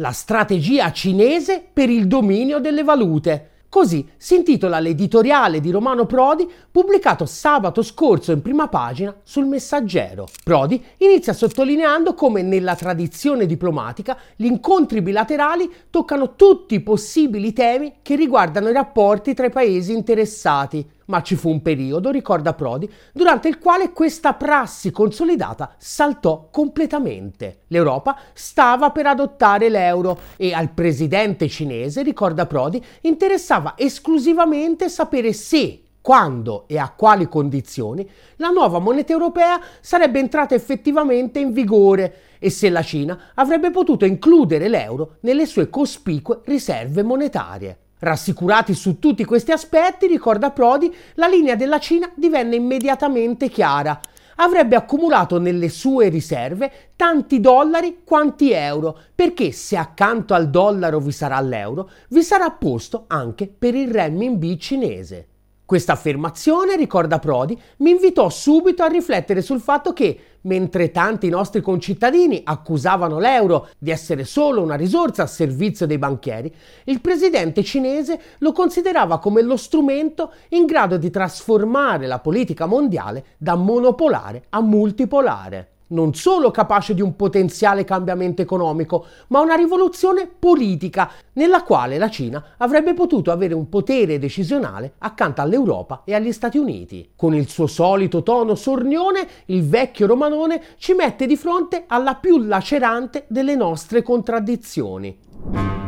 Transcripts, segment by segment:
La strategia cinese per il dominio delle valute. Così si intitola l'editoriale di Romano Prodi pubblicato sabato scorso in prima pagina sul Messaggero. Prodi inizia sottolineando come nella tradizione diplomatica gli incontri bilaterali toccano tutti i possibili temi che riguardano i rapporti tra i paesi interessati ma ci fu un periodo, ricorda Prodi, durante il quale questa prassi consolidata saltò completamente. L'Europa stava per adottare l'euro e al presidente cinese, ricorda Prodi, interessava esclusivamente sapere se quando e a quali condizioni la nuova moneta europea sarebbe entrata effettivamente in vigore e se la Cina avrebbe potuto includere l'euro nelle sue cospicue riserve monetarie. Rassicurati su tutti questi aspetti, ricorda Prodi, la linea della Cina divenne immediatamente chiara. Avrebbe accumulato nelle sue riserve tanti dollari quanti euro, perché se accanto al dollaro vi sarà l'euro, vi sarà posto anche per il renminbi cinese. Questa affermazione, ricorda Prodi, mi invitò subito a riflettere sul fatto che, mentre tanti nostri concittadini accusavano l'euro di essere solo una risorsa a servizio dei banchieri, il presidente cinese lo considerava come lo strumento in grado di trasformare la politica mondiale da monopolare a multipolare non solo capace di un potenziale cambiamento economico, ma una rivoluzione politica nella quale la Cina avrebbe potuto avere un potere decisionale accanto all'Europa e agli Stati Uniti. Con il suo solito tono sornione, il vecchio romanone ci mette di fronte alla più lacerante delle nostre contraddizioni.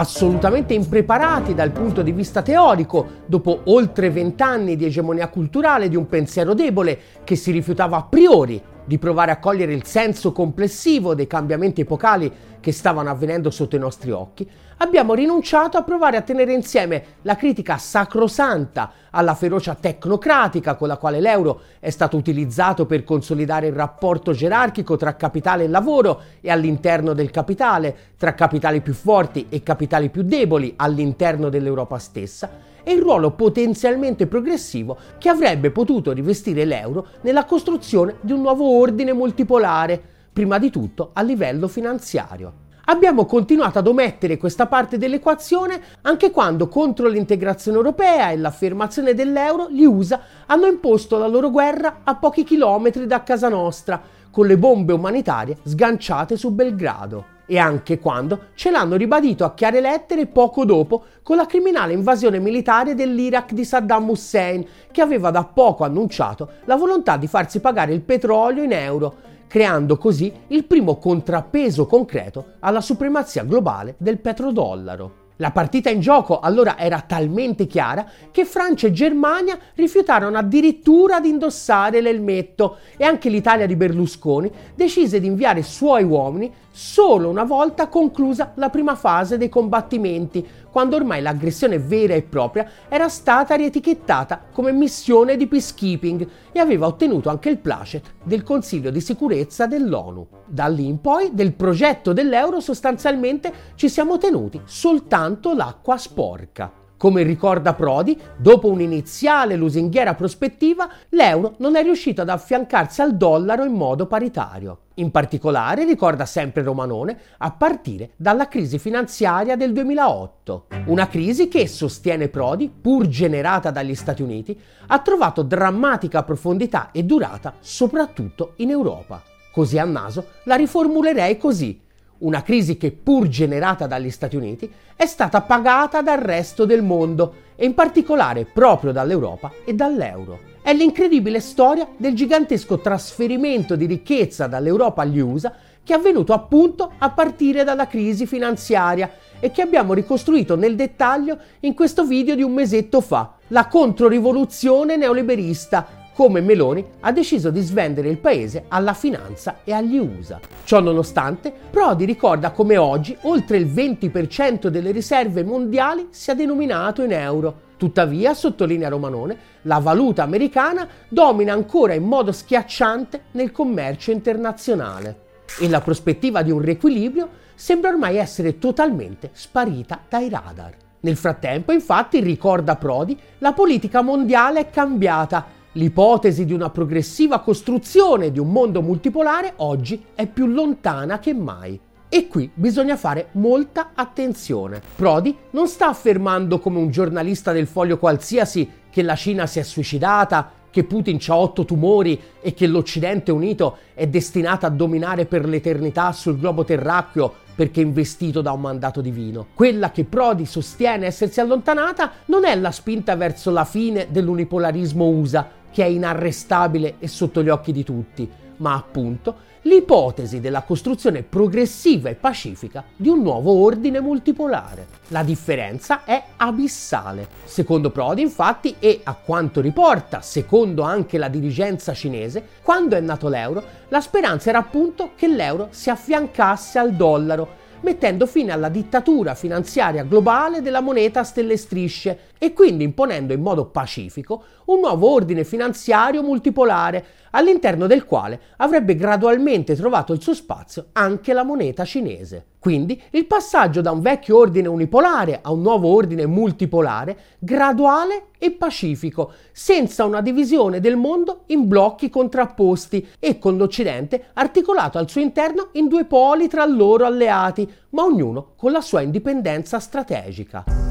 Assolutamente impreparati dal punto di vista teorico, dopo oltre vent'anni di egemonia culturale di un pensiero debole che si rifiutava a priori di provare a cogliere il senso complessivo dei cambiamenti epocali che stavano avvenendo sotto i nostri occhi, abbiamo rinunciato a provare a tenere insieme la critica sacrosanta alla ferocia tecnocratica con la quale l'euro è stato utilizzato per consolidare il rapporto gerarchico tra capitale e lavoro e all'interno del capitale, tra capitali più forti e capitali più deboli all'interno dell'Europa stessa, e il ruolo potenzialmente progressivo che avrebbe potuto rivestire l'euro nella costruzione di un nuovo ordine multipolare, prima di tutto a livello finanziario. Abbiamo continuato ad omettere questa parte dell'equazione anche quando contro l'integrazione europea e l'affermazione dell'euro gli USA hanno imposto la loro guerra a pochi chilometri da casa nostra, con le bombe umanitarie sganciate su Belgrado e anche quando ce l'hanno ribadito a chiare lettere poco dopo con la criminale invasione militare dell'Iraq di Saddam Hussein, che aveva da poco annunciato la volontà di farsi pagare il petrolio in euro, creando così il primo contrappeso concreto alla supremazia globale del petrodollaro. La partita in gioco allora era talmente chiara che Francia e Germania rifiutarono addirittura di indossare l'elmetto e anche l'Italia di Berlusconi decise di inviare suoi uomini solo una volta conclusa la prima fase dei combattimenti, quando ormai l'aggressione vera e propria era stata rietichettata come missione di peacekeeping e aveva ottenuto anche il placet del Consiglio di sicurezza dell'ONU. Da lì in poi del progetto dell'euro sostanzialmente ci siamo tenuti soltanto l'acqua sporca. Come ricorda Prodi, dopo un'iniziale lusinghiera prospettiva, l'euro non è riuscito ad affiancarsi al dollaro in modo paritario. In particolare, ricorda sempre Romanone, a partire dalla crisi finanziaria del 2008. Una crisi che, sostiene Prodi, pur generata dagli Stati Uniti, ha trovato drammatica profondità e durata soprattutto in Europa. Così a naso la riformulerei così una crisi che pur generata dagli Stati Uniti è stata pagata dal resto del mondo e in particolare proprio dall'Europa e dall'euro. È l'incredibile storia del gigantesco trasferimento di ricchezza dall'Europa agli USA che è avvenuto appunto a partire dalla crisi finanziaria e che abbiamo ricostruito nel dettaglio in questo video di un mesetto fa, la controrivoluzione neoliberista come Meloni ha deciso di svendere il paese alla finanza e agli USA. Ciò nonostante, Prodi ricorda come oggi oltre il 20% delle riserve mondiali sia denominato in euro. Tuttavia, sottolinea Romanone, la valuta americana domina ancora in modo schiacciante nel commercio internazionale e la prospettiva di un riequilibrio sembra ormai essere totalmente sparita dai radar. Nel frattempo, infatti, ricorda Prodi, la politica mondiale è cambiata. L'ipotesi di una progressiva costruzione di un mondo multipolare oggi è più lontana che mai. E qui bisogna fare molta attenzione. Prodi non sta affermando come un giornalista del foglio qualsiasi che la Cina si è suicidata, che Putin ha otto tumori e che l'Occidente unito è destinato a dominare per l'eternità sul globo terracqueo perché investito da un mandato divino. Quella che Prodi sostiene essersi allontanata non è la spinta verso la fine dell'unipolarismo USA, che è inarrestabile e sotto gli occhi di tutti, ma appunto l'ipotesi della costruzione progressiva e pacifica di un nuovo ordine multipolare. La differenza è abissale. Secondo Prodi, infatti, e a quanto riporta, secondo anche la dirigenza cinese, quando è nato l'euro, la speranza era appunto che l'euro si affiancasse al dollaro mettendo fine alla dittatura finanziaria globale della moneta a stelle strisce e quindi imponendo in modo pacifico un nuovo ordine finanziario multipolare all'interno del quale avrebbe gradualmente trovato il suo spazio anche la moneta cinese. Quindi il passaggio da un vecchio ordine unipolare a un nuovo ordine multipolare, graduale e pacifico, senza una divisione del mondo in blocchi contrapposti e con l'Occidente articolato al suo interno in due poli tra loro alleati, ma ognuno con la sua indipendenza strategica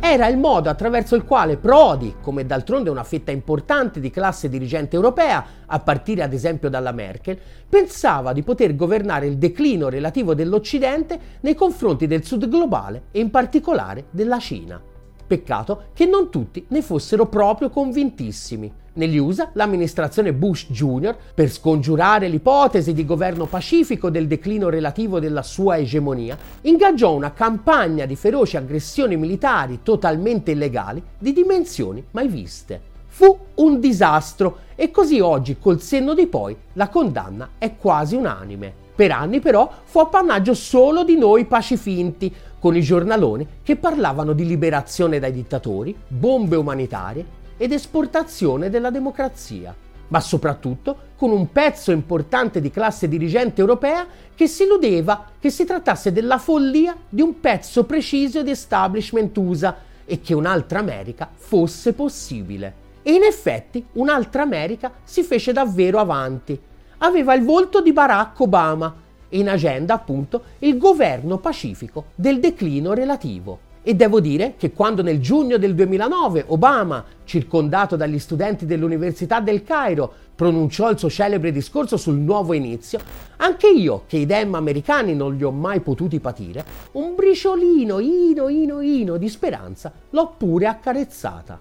era il modo attraverso il quale Prodi, come d'altronde una fetta importante di classe dirigente europea, a partire ad esempio dalla Merkel, pensava di poter governare il declino relativo dell'Occidente nei confronti del Sud globale e in particolare della Cina. Peccato che non tutti ne fossero proprio convintissimi. Negli USA, l'amministrazione Bush Jr., per scongiurare l'ipotesi di governo pacifico del declino relativo della sua egemonia, ingaggiò una campagna di feroci aggressioni militari totalmente illegali di dimensioni mai viste. Fu un disastro e così oggi, col senno di poi, la condanna è quasi unanime. Per anni però fu appannaggio solo di noi pacifinti, con i giornaloni che parlavano di liberazione dai dittatori, bombe umanitarie ed esportazione della democrazia, ma soprattutto con un pezzo importante di classe dirigente europea che si illudeva che si trattasse della follia di un pezzo preciso di establishment USA e che un'altra America fosse possibile. E in effetti un'altra America si fece davvero avanti aveva il volto di Barack Obama e in agenda appunto il governo pacifico del declino relativo. E devo dire che quando nel giugno del 2009 Obama, circondato dagli studenti dell'Università del Cairo, pronunciò il suo celebre discorso sul nuovo inizio, anche io, che i dem americani non li ho mai potuti patire, un briciolino, ino, ino, ino di speranza l'ho pure accarezzata.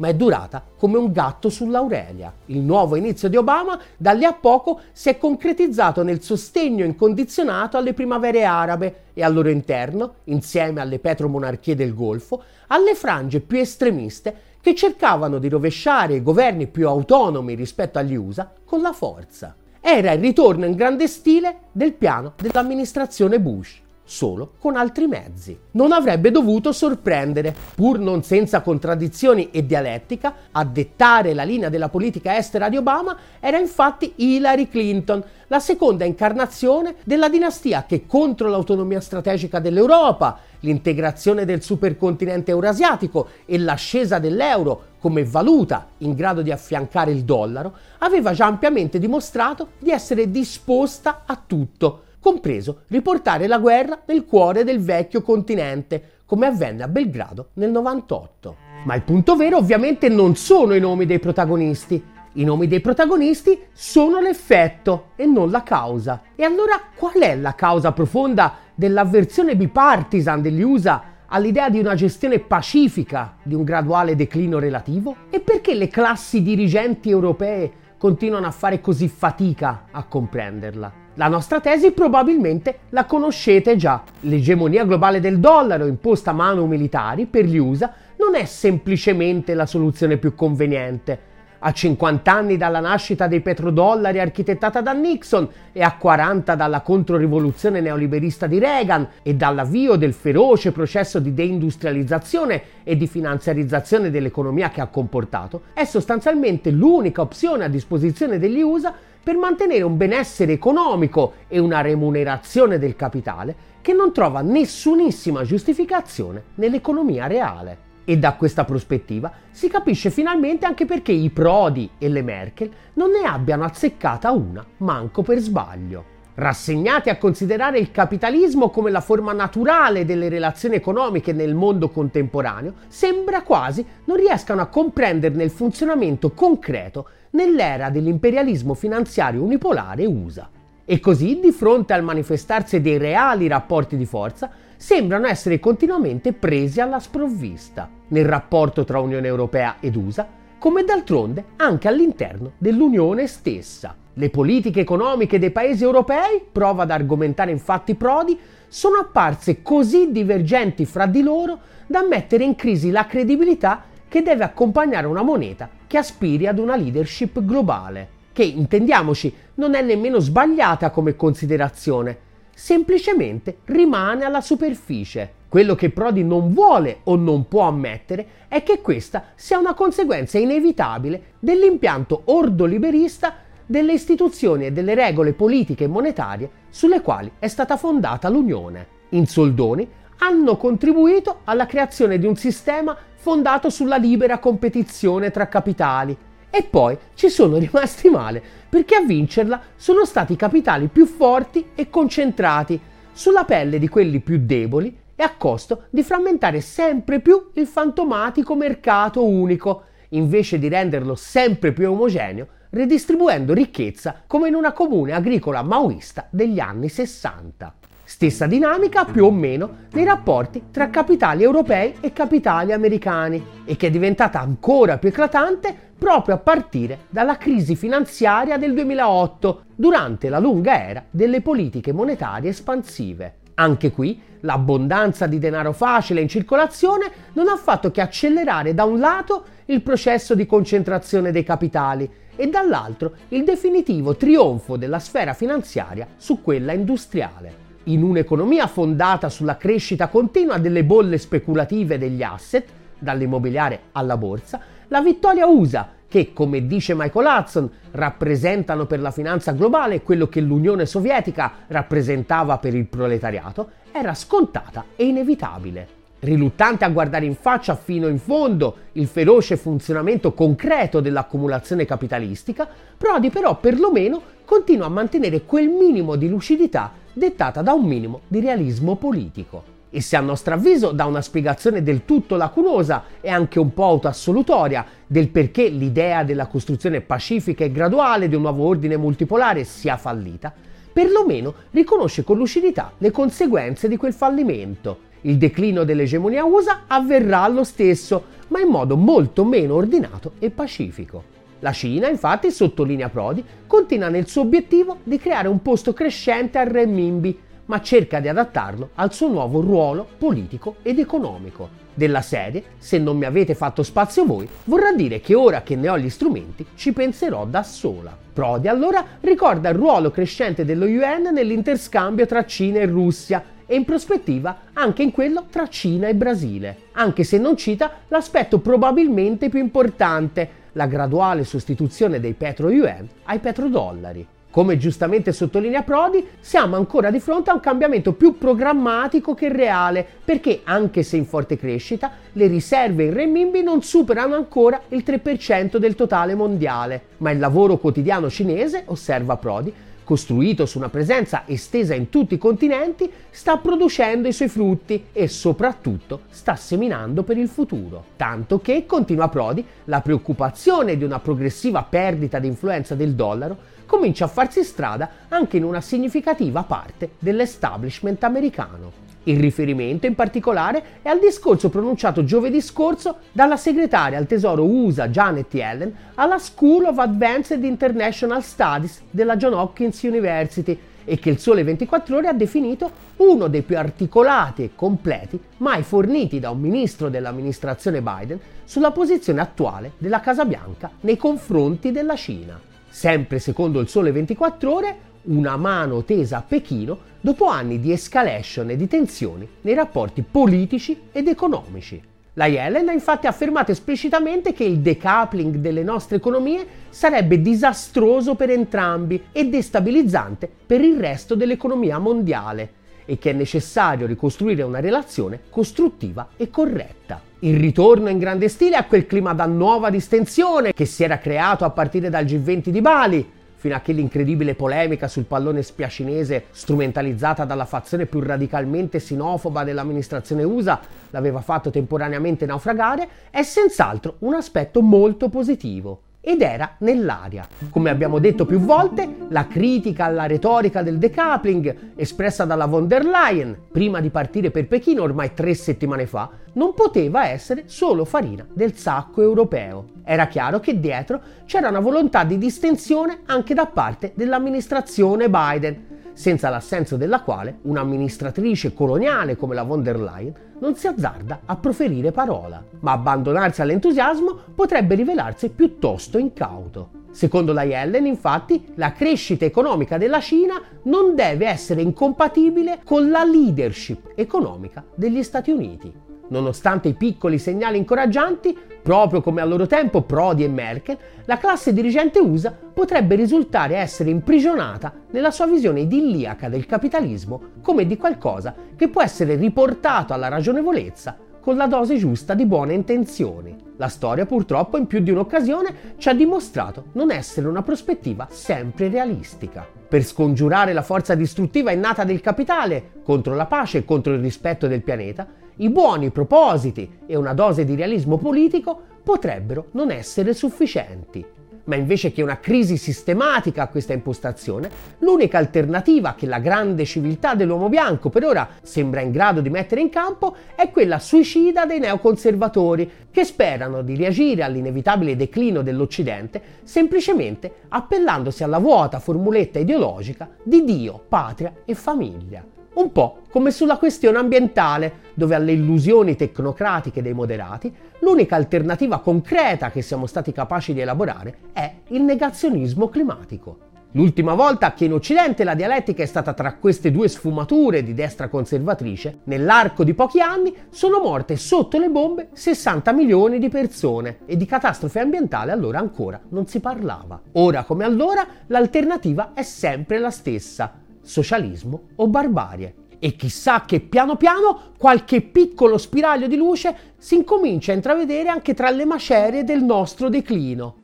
Ma è durata come un gatto sull'Aurelia. Il nuovo inizio di Obama da lì a poco si è concretizzato nel sostegno incondizionato alle primavere arabe e al loro interno, insieme alle petromonarchie del Golfo, alle frange più estremiste che cercavano di rovesciare i governi più autonomi rispetto agli USA con la forza. Era il ritorno in grande stile del piano dell'amministrazione Bush solo con altri mezzi. Non avrebbe dovuto sorprendere, pur non senza contraddizioni e dialettica, a dettare la linea della politica estera di Obama era infatti Hillary Clinton, la seconda incarnazione della dinastia che contro l'autonomia strategica dell'Europa, l'integrazione del supercontinente eurasiatico e l'ascesa dell'euro come valuta in grado di affiancare il dollaro, aveva già ampiamente dimostrato di essere disposta a tutto compreso riportare la guerra nel cuore del vecchio continente, come avvenne a Belgrado nel 98. Ma il punto vero ovviamente non sono i nomi dei protagonisti. I nomi dei protagonisti sono l'effetto e non la causa. E allora qual è la causa profonda dell'avversione bipartisan degli USA all'idea di una gestione pacifica di un graduale declino relativo? E perché le classi dirigenti europee continuano a fare così fatica a comprenderla? La nostra tesi probabilmente la conoscete già. L'egemonia globale del dollaro imposta a mano militari per gli USA non è semplicemente la soluzione più conveniente a 50 anni dalla nascita dei petrodollari architettata da Nixon e a 40 dalla controrivoluzione neoliberista di Reagan e dall'avvio del feroce processo di deindustrializzazione e di finanziarizzazione dell'economia che ha comportato, è sostanzialmente l'unica opzione a disposizione degli USA per mantenere un benessere economico e una remunerazione del capitale che non trova nessunissima giustificazione nell'economia reale. E da questa prospettiva si capisce finalmente anche perché i Prodi e le Merkel non ne abbiano azzeccata una manco per sbaglio. Rassegnati a considerare il capitalismo come la forma naturale delle relazioni economiche nel mondo contemporaneo, sembra quasi non riescano a comprenderne il funzionamento concreto nell'era dell'imperialismo finanziario unipolare USA. E così, di fronte al manifestarsi dei reali rapporti di forza, sembrano essere continuamente presi alla sprovvista nel rapporto tra Unione Europea ed USA, come d'altronde anche all'interno dell'Unione stessa. Le politiche economiche dei paesi europei, prova ad argomentare infatti Prodi, sono apparse così divergenti fra di loro da mettere in crisi la credibilità che deve accompagnare una moneta che aspiri ad una leadership globale che intendiamoci non è nemmeno sbagliata come considerazione, semplicemente rimane alla superficie. Quello che Prodi non vuole o non può ammettere è che questa sia una conseguenza inevitabile dell'impianto ordoliberista delle istituzioni e delle regole politiche e monetarie sulle quali è stata fondata l'Unione. In soldoni hanno contribuito alla creazione di un sistema fondato sulla libera competizione tra capitali, e poi ci sono rimasti male perché a vincerla sono stati i capitali più forti e concentrati sulla pelle di quelli più deboli e a costo di frammentare sempre più il fantomatico mercato unico, invece di renderlo sempre più omogeneo, redistribuendo ricchezza come in una comune agricola maoista degli anni 60. Stessa dinamica più o meno nei rapporti tra capitali europei e capitali americani e che è diventata ancora più eclatante proprio a partire dalla crisi finanziaria del 2008, durante la lunga era delle politiche monetarie espansive. Anche qui l'abbondanza di denaro facile in circolazione non ha fatto che accelerare da un lato il processo di concentrazione dei capitali e dall'altro il definitivo trionfo della sfera finanziaria su quella industriale in un'economia fondata sulla crescita continua delle bolle speculative degli asset, dall'immobiliare alla borsa, la vittoria USA, che come dice Michael Hudson rappresentano per la finanza globale quello che l'Unione Sovietica rappresentava per il proletariato, era scontata e inevitabile. Riluttante a guardare in faccia fino in fondo il feroce funzionamento concreto dell'accumulazione capitalistica, Prodi però perlomeno continua a mantenere quel minimo di lucidità dettata da un minimo di realismo politico. E se a nostro avviso dà una spiegazione del tutto lacunosa e anche un po' autoassolutoria del perché l'idea della costruzione pacifica e graduale di un nuovo ordine multipolare sia fallita, perlomeno riconosce con lucidità le conseguenze di quel fallimento. Il declino dell'egemonia USA avverrà lo stesso, ma in modo molto meno ordinato e pacifico. La Cina, infatti, sottolinea Prodi, continua nel suo obiettivo di creare un posto crescente al renminbi, ma cerca di adattarlo al suo nuovo ruolo politico ed economico. Della serie, se non mi avete fatto spazio voi, vorrà dire che ora che ne ho gli strumenti ci penserò da sola. Prodi allora ricorda il ruolo crescente dello UN nell'interscambio tra Cina e Russia e in prospettiva anche in quello tra Cina e Brasile, anche se non cita l'aspetto probabilmente più importante, la graduale sostituzione dei petro-yuan ai petrodollari. Come giustamente sottolinea Prodi, siamo ancora di fronte a un cambiamento più programmatico che reale, perché anche se in forte crescita, le riserve in renminbi non superano ancora il 3% del totale mondiale. Ma il lavoro quotidiano cinese, osserva Prodi, costruito su una presenza estesa in tutti i continenti, sta producendo i suoi frutti e soprattutto sta seminando per il futuro. Tanto che, continua Prodi, la preoccupazione di una progressiva perdita di influenza del dollaro comincia a farsi strada anche in una significativa parte dell'establishment americano. Il riferimento in particolare è al discorso pronunciato giovedì scorso dalla segretaria al Tesoro USA Janet Yellen alla School of Advanced International Studies della John Hopkins University e che il Sole 24 Ore ha definito uno dei più articolati e completi mai forniti da un ministro dell'amministrazione Biden sulla posizione attuale della Casa Bianca nei confronti della Cina. Sempre secondo il Sole 24 Ore, una mano tesa a Pechino dopo anni di escalation e di tensioni nei rapporti politici ed economici. La Yellen ha infatti affermato esplicitamente che il decoupling delle nostre economie sarebbe disastroso per entrambi e destabilizzante per il resto dell'economia mondiale e che è necessario ricostruire una relazione costruttiva e corretta. Il ritorno in grande stile a quel clima da nuova distensione che si era creato a partire dal G20 di Bali, fino a che l'incredibile polemica sul pallone spiacinese strumentalizzata dalla fazione più radicalmente sinofoba dell'amministrazione USA l'aveva fatto temporaneamente naufragare, è senz'altro un aspetto molto positivo ed era nell'aria. Come abbiamo detto più volte, la critica alla retorica del decoupling espressa dalla von der Leyen prima di partire per Pechino ormai tre settimane fa non poteva essere solo farina del sacco europeo. Era chiaro che dietro c'era una volontà di distensione anche da parte dell'amministrazione Biden senza l'assenso della quale un'amministratrice coloniale come la von der Leyen non si azzarda a proferire parola, ma abbandonarsi all'entusiasmo potrebbe rivelarsi piuttosto incauto. Secondo la Yellen, infatti, la crescita economica della Cina non deve essere incompatibile con la leadership economica degli Stati Uniti. Nonostante i piccoli segnali incoraggianti, proprio come a loro tempo Prodi e Merkel, la classe dirigente USA potrebbe risultare essere imprigionata nella sua visione idilliaca del capitalismo come di qualcosa che può essere riportato alla ragionevolezza con la dose giusta di buone intenzioni. La storia purtroppo in più di un'occasione ci ha dimostrato non essere una prospettiva sempre realistica. Per scongiurare la forza distruttiva innata del capitale contro la pace e contro il rispetto del pianeta, i buoni propositi e una dose di realismo politico potrebbero non essere sufficienti. Ma invece che una crisi sistematica a questa impostazione, l'unica alternativa che la grande civiltà dell'uomo bianco per ora sembra in grado di mettere in campo è quella suicida dei neoconservatori, che sperano di reagire all'inevitabile declino dell'Occidente semplicemente appellandosi alla vuota formuletta ideologica di Dio, patria e famiglia. Un po' come sulla questione ambientale, dove alle illusioni tecnocratiche dei moderati l'unica alternativa concreta che siamo stati capaci di elaborare è il negazionismo climatico. L'ultima volta che in Occidente la dialettica è stata tra queste due sfumature di destra conservatrice, nell'arco di pochi anni sono morte sotto le bombe 60 milioni di persone e di catastrofe ambientale allora ancora non si parlava. Ora come allora l'alternativa è sempre la stessa, socialismo o barbarie. E chissà che piano piano qualche piccolo spiraglio di luce si incomincia a intravedere anche tra le macerie del nostro declino.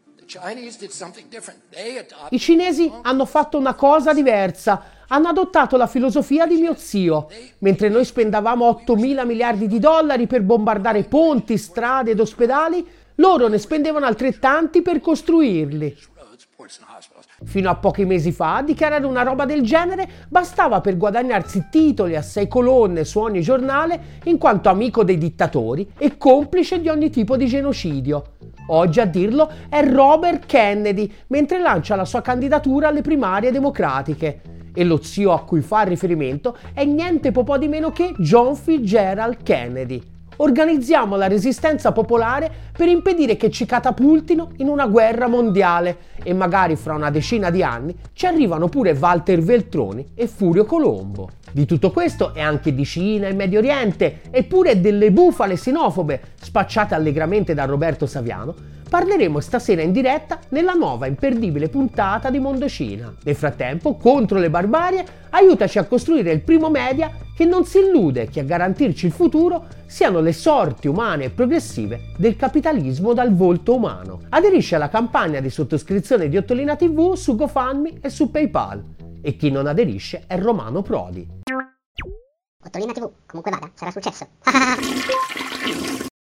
I cinesi hanno fatto una cosa diversa, hanno adottato la filosofia di mio zio. Mentre noi spendavamo 8 mila miliardi di dollari per bombardare ponti, strade ed ospedali, loro ne spendevano altrettanti per costruirli. Fino a pochi mesi fa, dichiarare una roba del genere bastava per guadagnarsi titoli a sei colonne su ogni giornale in quanto amico dei dittatori e complice di ogni tipo di genocidio. Oggi a dirlo è Robert Kennedy, mentre lancia la sua candidatura alle primarie democratiche. E lo zio a cui fa riferimento è niente po' di meno che John Fitzgerald Kennedy. Organizziamo la resistenza popolare per impedire che ci catapultino in una guerra mondiale e magari fra una decina di anni ci arrivano pure Walter Veltroni e Furio Colombo. Di tutto questo e anche di Cina e Medio Oriente, eppure delle bufale sinofobe spacciate allegramente da Roberto Saviano, parleremo stasera in diretta nella nuova imperdibile puntata di Mondocina. Nel frattempo, contro le barbarie, aiutaci a costruire il primo media che non si illude che a garantirci il futuro siano le sorti umane e progressive del capitalismo dal volto umano. Aderisci alla campagna di sottoscrizione di Ottolina TV su GoFundMe e su PayPal. E chi non aderisce è Romano Prodi. Ottolina TV, comunque vada, sarà successo.